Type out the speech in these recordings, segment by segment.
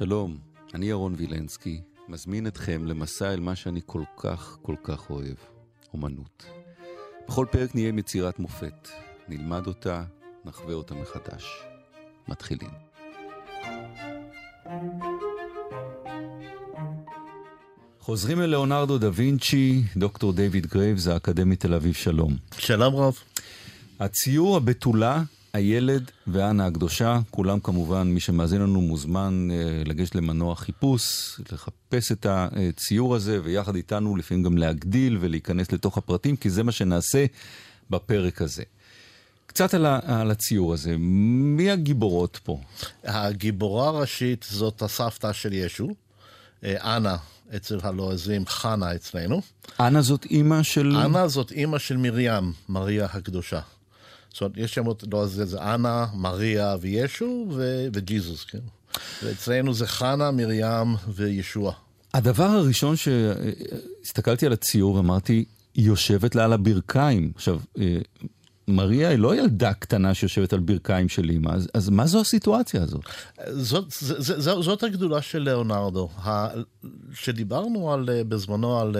שלום, אני ירון וילנסקי, מזמין אתכם למסע אל מה שאני כל כך כל כך אוהב, אומנות. בכל פרק נהיה עם יצירת מופת, נלמד אותה, נחווה אותה מחדש. מתחילים. חוזרים אל ליאונרדו דה וינצ'י, דוקטור דיוויד גרייבס, האקדמית תל אביב, שלום. שלום רב. הציור הבתולה, הילד ואנה הקדושה, כולם כמובן, מי שמאזין לנו מוזמן אה, לגשת למנוע חיפוש, לחפש את הציור הזה, ויחד איתנו לפעמים גם להגדיל ולהיכנס לתוך הפרטים, כי זה מה שנעשה בפרק הזה. קצת על, ה, על הציור הזה, מי הגיבורות פה? הגיבורה הראשית זאת הסבתא של ישו, אה, אנה אצל הלועזים, חנה אצלנו. אנה זאת אימא של... אנה זאת אימא של מרים, מריה הקדושה. זאת אומרת, יש עוד, לא, זה, זה אנה, מריה וישו ו, וג'יזוס, כן. ואצלנו זה חנה, מרים וישוע. הדבר הראשון שהסתכלתי על הציור ואמרתי, היא יושבת לה על הברכיים. עכשיו, אה, מריה היא לא ילדה קטנה שיושבת על ברכיים של אימא, אז, אז מה זו הסיטואציה הזאת? זאת, זאת, זאת, זאת הגדולה של ליאונרדו. שדיברנו על, אה, בזמנו על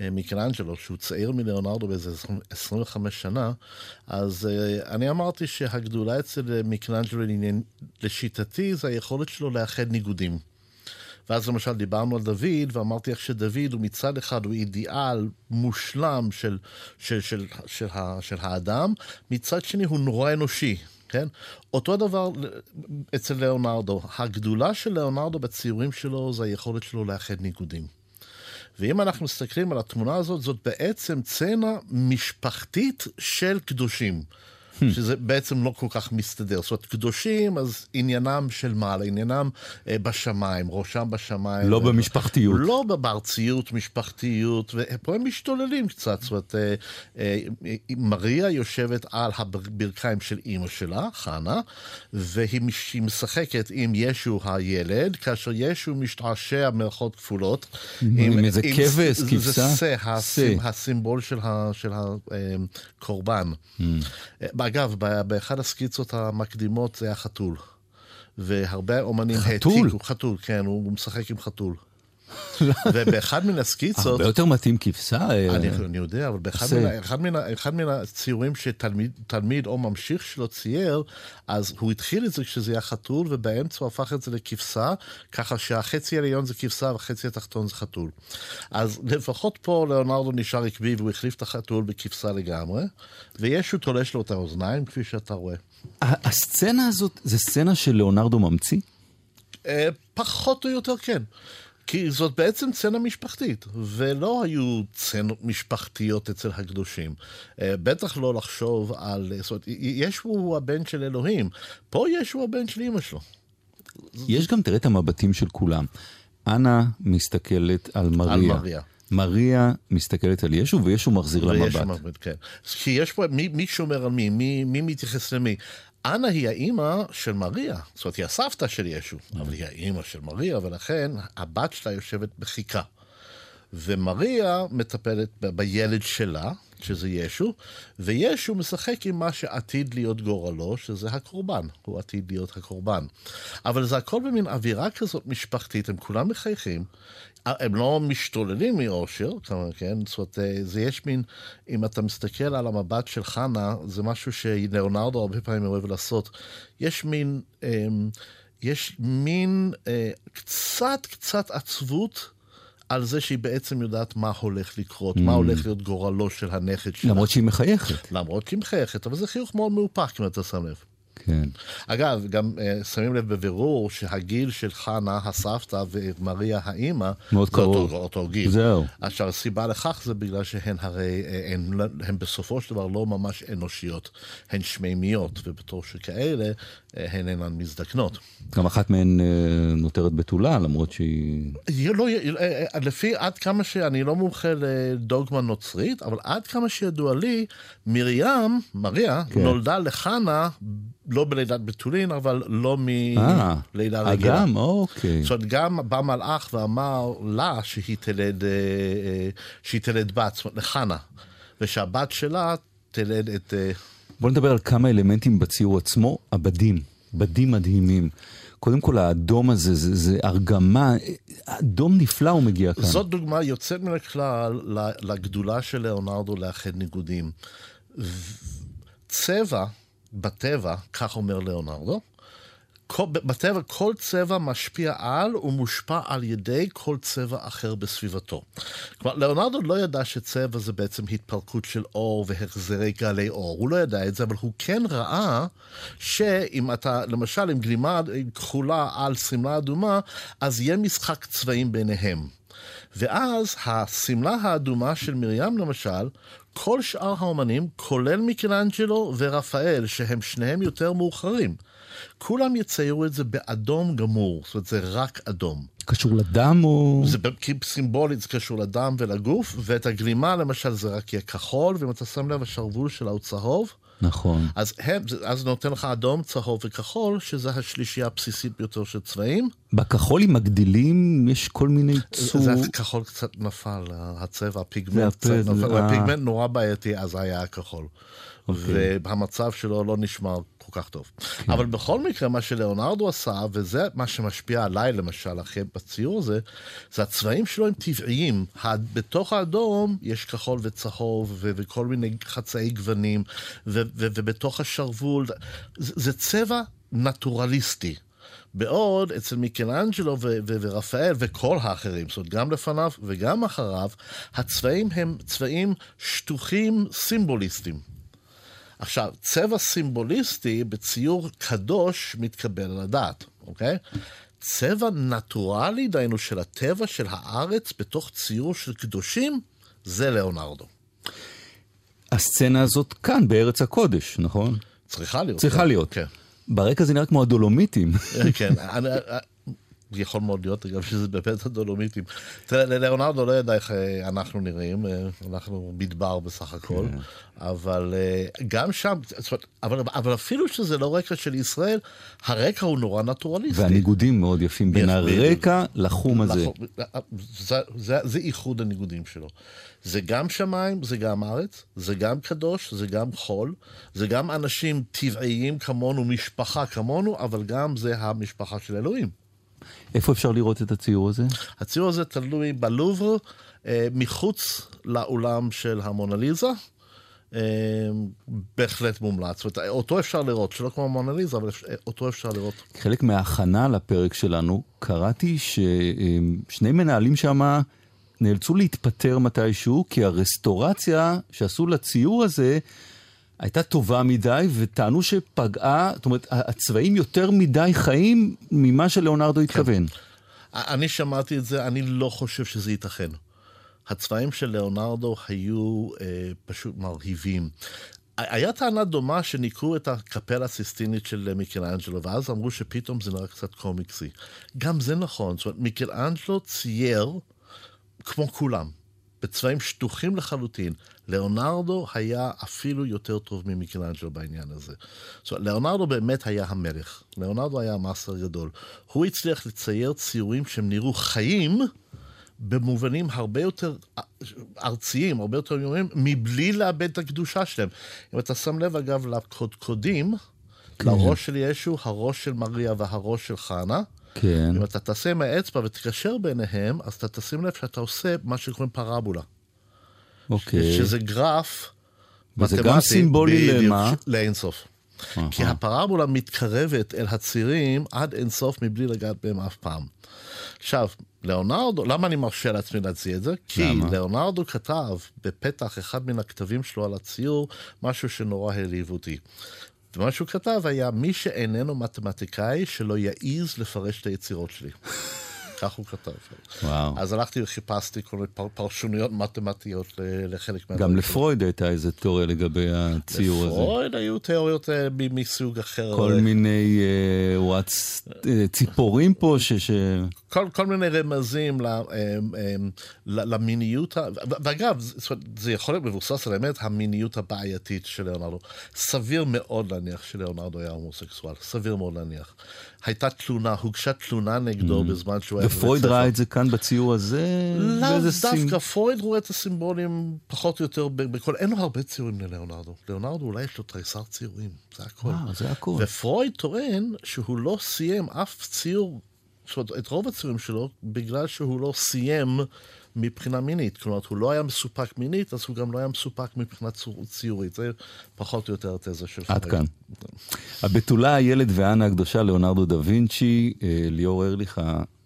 אה, מיקלנג'לו, שהוא צעיר מליאונרדו באיזה 25 שנה, אז אני אמרתי שהגדולה אצל מיקלנג'לו, לשיטתי, זה היכולת שלו לאחד ניגודים. ואז למשל דיברנו על דוד, ואמרתי איך שדוד הוא מצד אחד הוא אידיאל מושלם של, של, של, של, של, של האדם, מצד שני הוא נורא אנושי. כן? אותו דבר אצל ליאונרדו. הגדולה של ליאונרדו בציורים שלו זה היכולת שלו לאחד ניגודים. ואם אנחנו מסתכלים על התמונה הזאת, זאת בעצם צנע משפחתית של קדושים. Hmm. שזה בעצם לא כל כך מסתדר. זאת אומרת, קדושים, אז עניינם של מעלה, עניינם אה, בשמיים, ראשם בשמיים. לא ו... במשפחתיות. לא בארציות, משפחתיות, ופה הם משתוללים קצת. זאת אומרת, אה, אה, מריה יושבת על הברכיים של אימא שלה, חנה, והיא משחקת עם ישו הילד, כאשר ישו משתעשע מרכאות כפולות. עם, עם איזה כבש, כבשה? זה שא, הסימבול של, ה, של הקורבן. אגב, באחד הסקיצות המקדימות זה היה חתול. והרבה אומנים העתיקו... חתול? חתול, כן, הוא משחק עם חתול. ובאחד מן הסקיצות... הרבה יותר מתאים כבשה. אה, אני, יודע, אבל באחד מן, אחד מן, אחד מן הציורים שתלמיד או ממשיך שלו צייר, אז הוא התחיל את זה כשזה היה חתול, ובאמצע הוא הפך את זה לכבשה, ככה שהחצי העליון זה כבשה והחצי התחתון זה חתול. אז לפחות פה ליאונרדו נשאר עקבי והוא החליף את החתול בכבשה לגמרי, וישו תולש לו את האוזניים, כפי שאתה רואה. הסצנה הזאת, זה סצנה שלאונרדו ממציא? אה, פחות או יותר כן. כי זאת בעצם צנע משפחתית, ולא היו צנות משפחתיות אצל הקדושים. אה, בטח לא לחשוב על... זאת אומרת, ישו הוא הבן של אלוהים, פה ישו הבן של אמא שלו. יש גם, תראה את המבטים של כולם. אנה מסתכלת על מריה. על מריה. מריה מסתכלת על ישו, וישו מחזיר לה. מבט, כן. כי יש פה, מי, מי שומר על מי? מי, מי מתייחס למי? אנה היא האימא של מריה, זאת אומרת, היא הסבתא של ישו, אבל היא האימא של מריה, ולכן הבת שלה יושבת בחיכה. ומריה מטפלת בילד שלה, שזה ישו, וישו משחק עם מה שעתיד להיות גורלו, שזה הקורבן, הוא עתיד להיות הקורבן. אבל זה הכל במין אווירה כזאת משפחתית, הם כולם מחייכים, הם לא משתוללים מאושר, כן? זאת אומרת, אה, זה יש מין, אם אתה מסתכל על המבט של חנה, זה משהו שלאונרדו הרבה פעמים אוהב לעשות. יש מין, אמ, יש מין אה, קצת קצת עצבות. על זה שהיא בעצם יודעת מה הולך לקרות, mm. מה הולך להיות גורלו של הנכד שלה. למרות שהיא מחייכת. למרות שהיא מחייכת, אבל זה חיוך מאוד מאופק, אם אתה שם לב. כן. אגב, גם uh, שמים לב בבירור שהגיל של חנה הסבתא ומריה האימא, מאוד קרוב. אותו, אותו גיל. זהו. עכשיו, הסיבה לכך זה בגלל שהן הרי, אה, הן, הן בסופו של דבר לא ממש אנושיות, הן שמימיות, ובתור שכאלה, אה, הן אינן מזדקנות. גם אחת מהן נותרת בתולה, למרות שהיא... לא, לפי עד כמה שאני לא מומחה לדוגמה נוצרית, אבל עד כמה שידוע לי, מרים, מריה, כן. נולדה לחנה לא בלידת בתולין, אבל לא מלידה רגילה. אה, גם, אוקיי. זאת אומרת, גם בא מלאך ואמר לה שהיא תלד, אה, אה, שהיא תלד בת, זאת אומרת, לחנה, ושהבת שלה תלד את... בוא נדבר על כמה אלמנטים בציור עצמו, הבדים, בדים מדהימים. קודם כל האדום הזה, זה, זה ארגמה, אדום נפלא הוא מגיע כאן. זאת דוגמה יוצאת מן הכלל לגדולה של ליאונרדו לאחד ניגודים. צבע, בטבע, כך אומר ליאונרדו, בטבע כל צבע משפיע על ומושפע על ידי כל צבע אחר בסביבתו. כלומר, ליאונרדו לא ידע שצבע זה בעצם התפרקות של אור והחזרי גלי אור. הוא לא ידע את זה, אבל הוא כן ראה שאם אתה, למשל, עם גלימה כחולה על שמלה אדומה, אז יהיה משחק צבעים ביניהם. ואז השמלה האדומה של מרים למשל, כל שאר האומנים, כולל מיקלנג'לו ורפאל, שהם שניהם יותר מאוחרים, כולם יציירו את זה באדום גמור, זאת אומרת זה רק אדום. קשור לדם או... זה סימבולית זה קשור לדם ולגוף, ואת הגלימה למשל זה רק יהיה כחול, ואם אתה שם לב השרוול שלה הוא צהוב. נכון. אז הם, אז נותן לך אדום, צהוב וכחול, שזה השלישייה הבסיסית ביותר של צבעים. בכחול עם הגדילים יש כל מיני צור... זה הכחול קצת נפל, הצבע, הפיגמנט קצת נפל, הפיגמנט נורא בעייתי, אז היה הכחול. Okay. אוקיי. והמצב שלו לא נשמר כל כך טוב. Okay. כן. אבל בכל מקרה, מה שלאונרדו עשה, וזה מה שמשפיע עליי למשל, אחרי בציור הזה, זה הצבעים שלו הם טבעיים. בתוך האדום יש כחול וצהוב ו- וכל מיני חצאי גוונים, ו- ו- ובתוך השרוול, זה, זה צבע נטורליסטי. בעוד אצל מיקלאנג'לו ו- ו- ורפאל וכל האחרים, זאת אומרת, גם לפניו וגם אחריו, הצבעים הם צבעים שטוחים סימבוליסטיים. עכשיו, צבע סימבוליסטי בציור קדוש מתקבל על הדעת, אוקיי? צבע נטורלי, דהיינו של הטבע של הארץ בתוך ציור של קדושים, זה ליאונרדו. הסצנה הזאת כאן, בארץ הקודש, נכון? צריכה להיות. צריכה כן. להיות. כן. ברקע זה נראה כמו הדולומיטים. כן, אני, יכול מאוד להיות גם שזה באמת הדולומיטים. תראה, ללאונרדו לא ידע איך אה, אנחנו נראים, אה, אנחנו מדבר בסך הכל, כן. אבל אה, גם שם, אבל, אבל אפילו שזה לא רקע של ישראל, הרקע הוא נורא נטורליסטי. והניגודים מאוד יפים בין הרקע לחום הזה. זה, זה, זה איחוד הניגודים שלו. זה גם שמיים, זה גם ארץ, זה גם קדוש, זה גם חול, זה גם אנשים טבעיים כמונו, משפחה כמונו, אבל גם זה המשפחה של אלוהים. איפה אפשר לראות את הציור הזה? הציור הזה תלוי בלובר, אה, מחוץ לאולם של המונליזה. אה, בהחלט מומלץ. זאת אומרת, אותו אפשר לראות, שלא כמו המונליזה, אבל אותו אפשר לראות. חלק מההכנה לפרק שלנו, קראתי ששני מנהלים שם נאלצו להתפטר מתישהו, כי הרסטורציה שעשו לציור הזה, הייתה טובה מדי, וטענו שפגעה, זאת אומרת, הצבעים יותר מדי חיים ממה שלאונרדו כן. התכוון. אני שמעתי את זה, אני לא חושב שזה ייתכן. הצבעים של לאונרדו היו אה, פשוט מרהיבים. היה טענה דומה שניקו את הקפלה הסיסטינית של מיקלאנג'לו, ואז אמרו שפתאום זה נראה קצת קומיקסי. גם זה נכון, זאת אומרת, מיקלאנג'לו צייר כמו כולם. בצבעים שטוחים לחלוטין. ליאונרדו היה אפילו יותר טוב ממיקלנג'לו בעניין הזה. זאת אומרת, ליאונרדו באמת היה המלך. ליאונרדו היה המאסטר גדול. הוא הצליח לצייר ציורים שהם נראו חיים, במובנים הרבה יותר ארציים, הרבה יותר יומיים, מבלי לאבד את הקדושה שלהם. אם אתה שם לב, אגב, לקודקודים, כן. לראש של ישו, הראש של מריה והראש של חנה, כן. אם אתה תעשה עם האצבע ותקשר ביניהם, אז אתה תשים לב שאתה עושה מה שקוראים פרבולה. אוקיי. שזה גרף וזה מתמטי. גם סימבולי למה? לאינסוף. כי הפרבולה מתקרבת אל הצירים עד אינסוף מבלי לגעת בהם אף פעם. עכשיו, ליאונרדו, למה אני מרשה לעצמי להציע את זה? כי למה? ליאונרדו כתב בפתח אחד מן הכתבים שלו על הציור משהו שנורא העליב אותי. ומה שהוא כתב היה, מי שאיננו מתמטיקאי, שלא יעז לפרש את היצירות שלי. כך הוא כתב. וואו. אז הלכתי וחיפשתי כל מיני פרשוניות מתמטיות לחלק מה... גם לפרויד הייתה איזה תיאוריה לגבי הציור הזה. לפרויד היו תיאוריות אה, מסוג אחר. כל מיני אה, אה, ציפורים פה ש... כל, כל מיני רמזים למיניות, ואגב, זה יכול להיות מבוסס על האמת, המיניות הבעייתית של ליאונרדו. סביר מאוד להניח שליאונרדו היה הומוסקסואל, סביר מאוד להניח. הייתה תלונה, הוגשה תלונה נגדו mm. בזמן שהוא. ופרויד ראה את זה כאן בציור הזה? לאו דווקא, פרויד רואה את הסימבולים פחות או יותר בכל... אין לו הרבה ציורים ללאונרדו. לאונרדו אולי יש לו תריסר ציורים, זה הכל. אה, זה הכל. ופרויד טוען שהוא לא סיים אף ציור, זאת אומרת, את רוב הציורים שלו, בגלל שהוא לא סיים מבחינה מינית. כלומר, הוא לא היה מסופק מינית, אז הוא גם לא היה מסופק מבחינה ציורית. זה פחות או יותר התזה של פרויד. עד כאן. הבתולה, הילד ואנה הקדושה, ליאונרדו דה וינצ'י, אה, ליאור ארליך,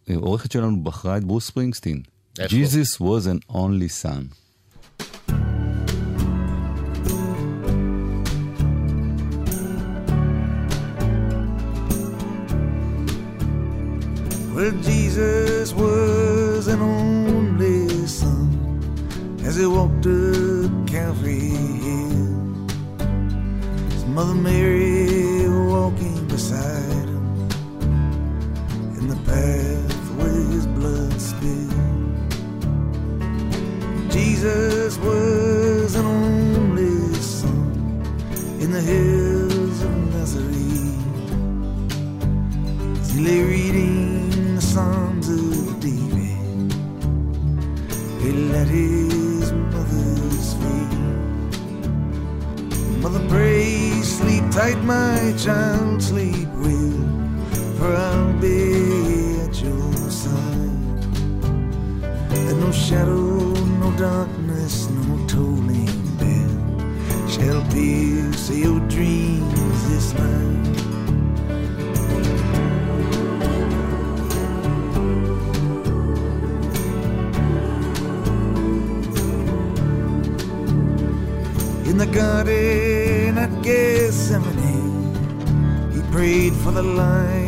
העורכת שלנו בחרה את ברוס ספרינגסטין. Jesus was an only son. Well, Jesus was an only son as he walked up Calvary Hill. His mother Mary walking beside him in the path where his blood spilled. Jesus was an only son in the hills of Nazareth. As he lay reading the Psalms of David. He let his mother's feet. Mother, pray, sleep tight, my child, sleep well, for I'll be no shadow, no darkness, no tolling bell shall pierce your dreams this night. in the garden at Gethsemane. He prayed for the life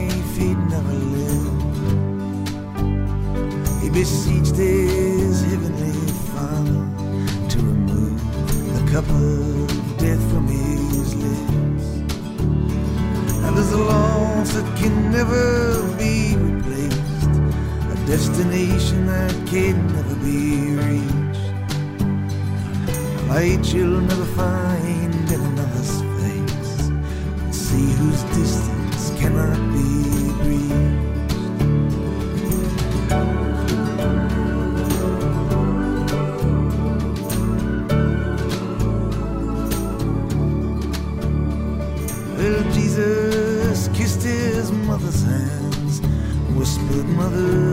beseeched his heavenly Father to remove the cup of death from his lips. And there's a loss that can never be replaced, a destination that can never be reached A light you'll never find Mother,